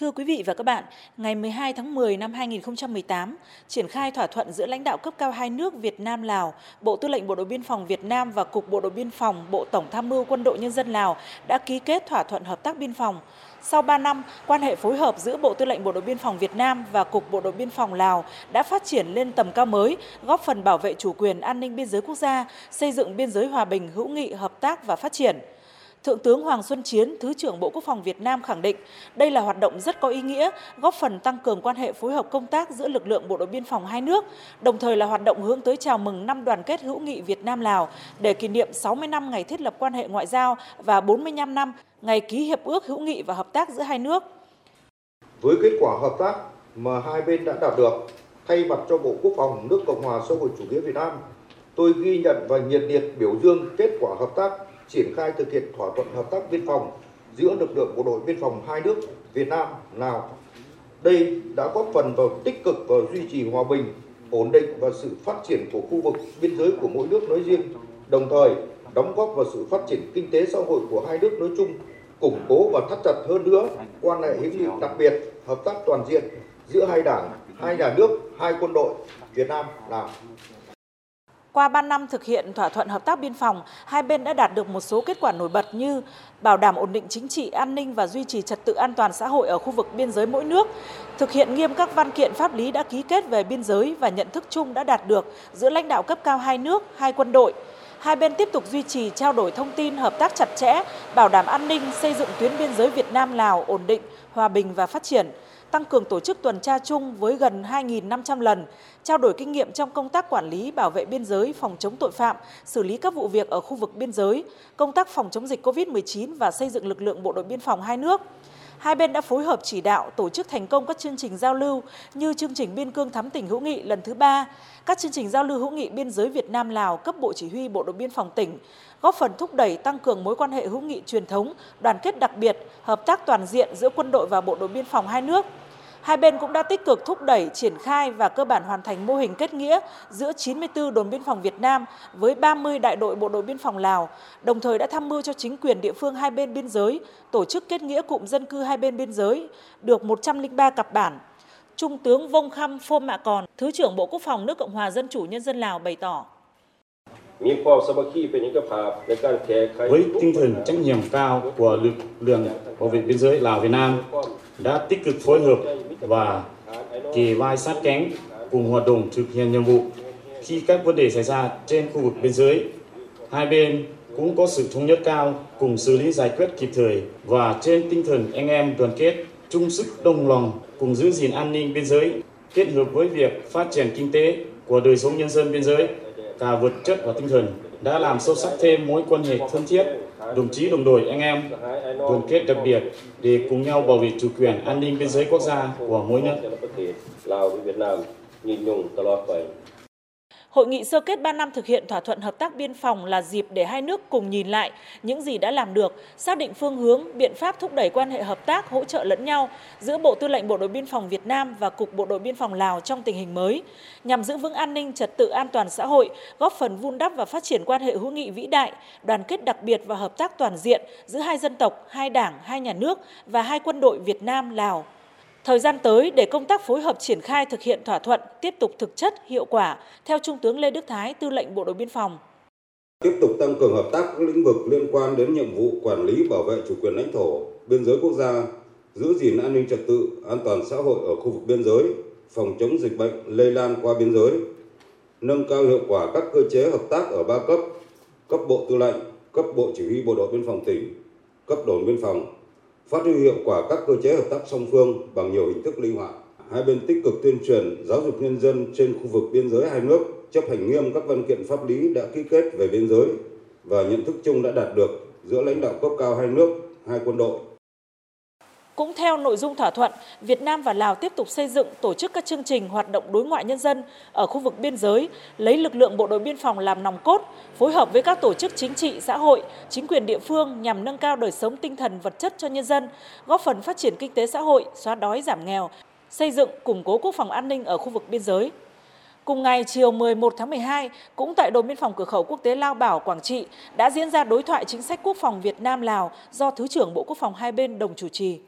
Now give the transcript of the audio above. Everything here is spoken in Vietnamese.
Thưa quý vị và các bạn, ngày 12 tháng 10 năm 2018, triển khai thỏa thuận giữa lãnh đạo cấp cao hai nước Việt Nam Lào, Bộ Tư lệnh Bộ đội biên phòng Việt Nam và Cục Bộ đội biên phòng, Bộ Tổng tham mưu Quân đội nhân dân Lào đã ký kết thỏa thuận hợp tác biên phòng. Sau 3 năm, quan hệ phối hợp giữa Bộ Tư lệnh Bộ đội biên phòng Việt Nam và Cục Bộ đội biên phòng Lào đã phát triển lên tầm cao mới, góp phần bảo vệ chủ quyền an ninh biên giới quốc gia, xây dựng biên giới hòa bình, hữu nghị, hợp tác và phát triển. Thượng tướng Hoàng Xuân Chiến, Thứ trưởng Bộ Quốc phòng Việt Nam khẳng định đây là hoạt động rất có ý nghĩa, góp phần tăng cường quan hệ phối hợp công tác giữa lực lượng bộ đội biên phòng hai nước, đồng thời là hoạt động hướng tới chào mừng năm đoàn kết hữu nghị Việt Nam Lào để kỷ niệm 60 năm ngày thiết lập quan hệ ngoại giao và 45 năm ngày ký hiệp ước hữu nghị và hợp tác giữa hai nước. Với kết quả hợp tác mà hai bên đã đạt được, thay mặt cho Bộ Quốc phòng nước Cộng hòa xã hội chủ nghĩa Việt Nam, tôi ghi nhận và nhiệt liệt biểu dương kết quả hợp tác triển khai thực hiện thỏa thuận hợp tác biên phòng giữa lực lượng bộ đội biên phòng hai nước Việt Nam, Lào. Đây đã góp phần vào tích cực vào duy trì hòa bình, ổn định và sự phát triển của khu vực biên giới của mỗi nước nói riêng, đồng thời đóng góp vào sự phát triển kinh tế xã hội của hai nước nói chung, củng cố và thắt chặt hơn nữa quan hệ hữu nghị đặc biệt, hợp tác toàn diện giữa hai đảng, hai nhà nước, hai quân đội Việt Nam, Lào. Qua 3 năm thực hiện thỏa thuận hợp tác biên phòng, hai bên đã đạt được một số kết quả nổi bật như bảo đảm ổn định chính trị, an ninh và duy trì trật tự an toàn xã hội ở khu vực biên giới mỗi nước, thực hiện nghiêm các văn kiện pháp lý đã ký kết về biên giới và nhận thức chung đã đạt được giữa lãnh đạo cấp cao hai nước, hai quân đội. Hai bên tiếp tục duy trì trao đổi thông tin, hợp tác chặt chẽ, bảo đảm an ninh, xây dựng tuyến biên giới Việt Nam Lào ổn định, hòa bình và phát triển tăng cường tổ chức tuần tra chung với gần 2.500 lần, trao đổi kinh nghiệm trong công tác quản lý, bảo vệ biên giới, phòng chống tội phạm, xử lý các vụ việc ở khu vực biên giới, công tác phòng chống dịch COVID-19 và xây dựng lực lượng bộ đội biên phòng hai nước hai bên đã phối hợp chỉ đạo tổ chức thành công các chương trình giao lưu như chương trình biên cương thắm tỉnh hữu nghị lần thứ ba, các chương trình giao lưu hữu nghị biên giới Việt Nam Lào cấp bộ chỉ huy bộ đội biên phòng tỉnh, góp phần thúc đẩy tăng cường mối quan hệ hữu nghị truyền thống, đoàn kết đặc biệt, hợp tác toàn diện giữa quân đội và bộ đội biên phòng hai nước. Hai bên cũng đã tích cực thúc đẩy triển khai và cơ bản hoàn thành mô hình kết nghĩa giữa 94 đồn biên phòng Việt Nam với 30 đại đội bộ đội biên phòng Lào, đồng thời đã tham mưu cho chính quyền địa phương hai bên biên giới tổ chức kết nghĩa cụm dân cư hai bên biên giới được 103 cặp bản. Trung tướng Vông Khăm Phôm Mạ Còn, Thứ trưởng Bộ Quốc phòng nước Cộng hòa Dân chủ Nhân dân Lào bày tỏ. Với tinh thần trách nhiệm cao của lực lượng bảo vệ biên giới Lào Việt Nam đã tích cực phối hợp và kề vai sát cánh cùng hoạt động thực hiện nhiệm vụ khi các vấn đề xảy ra trên khu vực biên giới. Hai bên cũng có sự thống nhất cao cùng xử lý giải quyết kịp thời và trên tinh thần anh em đoàn kết, chung sức đồng lòng cùng giữ gìn an ninh biên giới kết hợp với việc phát triển kinh tế của đời sống nhân dân biên giới cả vật chất và tinh thần đã làm sâu sắc thêm mối quan hệ thân thiết, đồng chí, đồng đội, anh em, đoàn kết đặc biệt để cùng nhau bảo vệ chủ quyền an ninh biên giới quốc gia của mỗi nước. Hội nghị sơ kết 3 năm thực hiện thỏa thuận hợp tác biên phòng là dịp để hai nước cùng nhìn lại những gì đã làm được, xác định phương hướng, biện pháp thúc đẩy quan hệ hợp tác, hỗ trợ lẫn nhau giữa Bộ Tư lệnh Bộ đội Biên phòng Việt Nam và Cục Bộ đội Biên phòng Lào trong tình hình mới, nhằm giữ vững an ninh, trật tự an toàn xã hội, góp phần vun đắp và phát triển quan hệ hữu nghị vĩ đại, đoàn kết đặc biệt và hợp tác toàn diện giữa hai dân tộc, hai đảng, hai nhà nước và hai quân đội Việt Nam, Lào. Thời gian tới để công tác phối hợp triển khai thực hiện thỏa thuận tiếp tục thực chất, hiệu quả, theo Trung tướng Lê Đức Thái, Tư lệnh Bộ đội Biên phòng. Tiếp tục tăng cường hợp tác các lĩnh vực liên quan đến nhiệm vụ quản lý bảo vệ chủ quyền lãnh thổ, biên giới quốc gia, giữ gìn an ninh trật tự, an toàn xã hội ở khu vực biên giới, phòng chống dịch bệnh lây lan qua biên giới, nâng cao hiệu quả các cơ chế hợp tác ở ba cấp, cấp bộ tư lệnh, cấp bộ chỉ huy bộ đội biên phòng tỉnh, cấp đồn biên phòng, phát huy hiệu quả các cơ chế hợp tác song phương bằng nhiều hình thức linh hoạt. Hai bên tích cực tuyên truyền, giáo dục nhân dân trên khu vực biên giới hai nước chấp hành nghiêm các văn kiện pháp lý đã ký kết về biên giới và nhận thức chung đã đạt được giữa lãnh đạo cấp cao hai nước, hai quân đội cũng theo nội dung thỏa thuận, Việt Nam và Lào tiếp tục xây dựng tổ chức các chương trình hoạt động đối ngoại nhân dân ở khu vực biên giới, lấy lực lượng bộ đội biên phòng làm nòng cốt, phối hợp với các tổ chức chính trị, xã hội, chính quyền địa phương nhằm nâng cao đời sống tinh thần vật chất cho nhân dân, góp phần phát triển kinh tế xã hội, xóa đói giảm nghèo, xây dựng củng cố quốc phòng an ninh ở khu vực biên giới. Cùng ngày chiều 11 tháng 12, cũng tại đồn biên phòng cửa khẩu quốc tế Lao Bảo, Quảng Trị đã diễn ra đối thoại chính sách quốc phòng Việt Nam Lào do Thứ trưởng Bộ Quốc phòng hai bên đồng chủ trì.